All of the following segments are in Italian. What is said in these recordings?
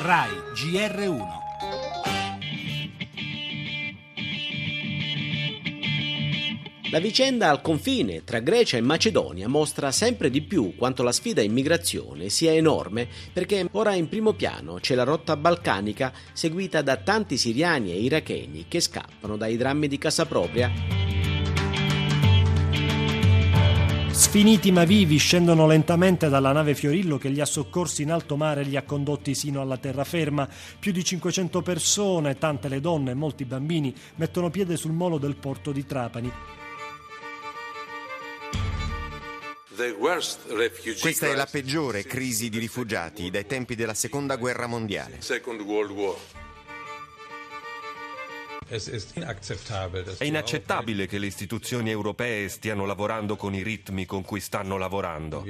RAI GR1 La vicenda al confine tra Grecia e Macedonia mostra sempre di più quanto la sfida immigrazione sia enorme perché ora in primo piano c'è la rotta balcanica seguita da tanti siriani e iracheni che scappano dai drammi di casa propria Sfiniti ma vivi scendono lentamente dalla nave Fiorillo che li ha soccorsi in alto mare e li ha condotti sino alla terraferma. Più di 500 persone, tante le donne e molti bambini, mettono piede sul molo del porto di Trapani. Questa è la peggiore crisi di rifugiati dai tempi della seconda guerra mondiale. È inaccettabile che le istituzioni europee stiano lavorando con i ritmi con cui stanno lavorando.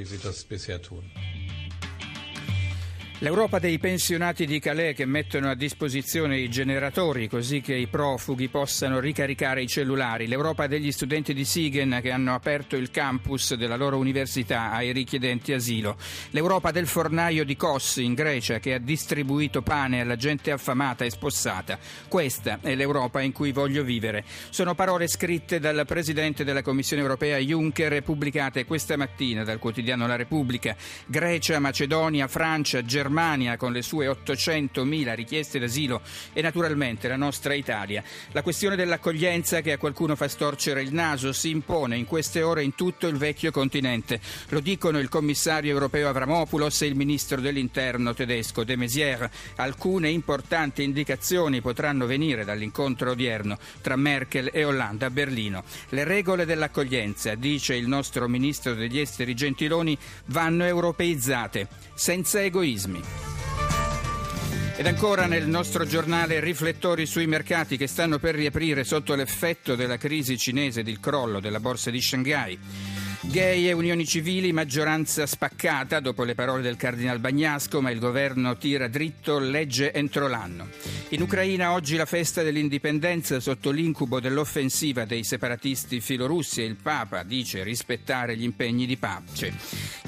L'Europa dei pensionati di Calais che mettono a disposizione i generatori così che i profughi possano ricaricare i cellulari. L'Europa degli studenti di Sigen che hanno aperto il campus della loro università ai richiedenti asilo. L'Europa del fornaio di Kos in Grecia che ha distribuito pane alla gente affamata e spossata. Questa è l'Europa in cui voglio vivere. Sono parole scritte dal Presidente della Commissione europea Juncker e pubblicate questa mattina dal quotidiano La Repubblica. Grecia, Macedonia, Francia, Germania Germania con le sue 800.000 richieste d'asilo e naturalmente la nostra Italia. La questione dell'accoglienza che a qualcuno fa storcere il naso si impone in queste ore in tutto il vecchio continente. Lo dicono il commissario europeo Avramopoulos e il ministro dell'interno tedesco De Maizière. Alcune importanti indicazioni potranno venire dall'incontro odierno tra Merkel e Hollande a Berlino. Le regole dell'accoglienza, dice il nostro ministro degli esteri Gentiloni, vanno europeizzate, senza egoismi. Ed ancora nel nostro giornale riflettori sui mercati che stanno per riaprire sotto l'effetto della crisi cinese ed il crollo della borsa di Shanghai. Gay e unioni civili, maggioranza spaccata dopo le parole del cardinal Bagnasco, ma il governo tira dritto legge entro l'anno. In Ucraina oggi la festa dell'indipendenza sotto l'incubo dell'offensiva dei separatisti filorussi e il Papa dice rispettare gli impegni di pace.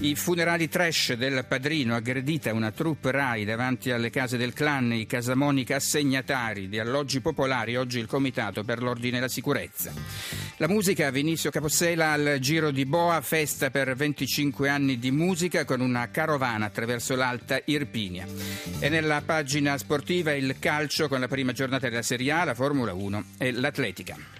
I funerali trash del padrino aggredita una troupe RAI davanti alle case del clan, i casamonica assegnatari di alloggi popolari, oggi il Comitato per l'Ordine e la Sicurezza. La musica Vinicio Capossela al Giro di Boa, festa per 25 anni di musica con una carovana attraverso l'Alta Irpinia. E nella pagina sportiva il calcio con la prima giornata della Serie A, la Formula 1 e l'Atletica.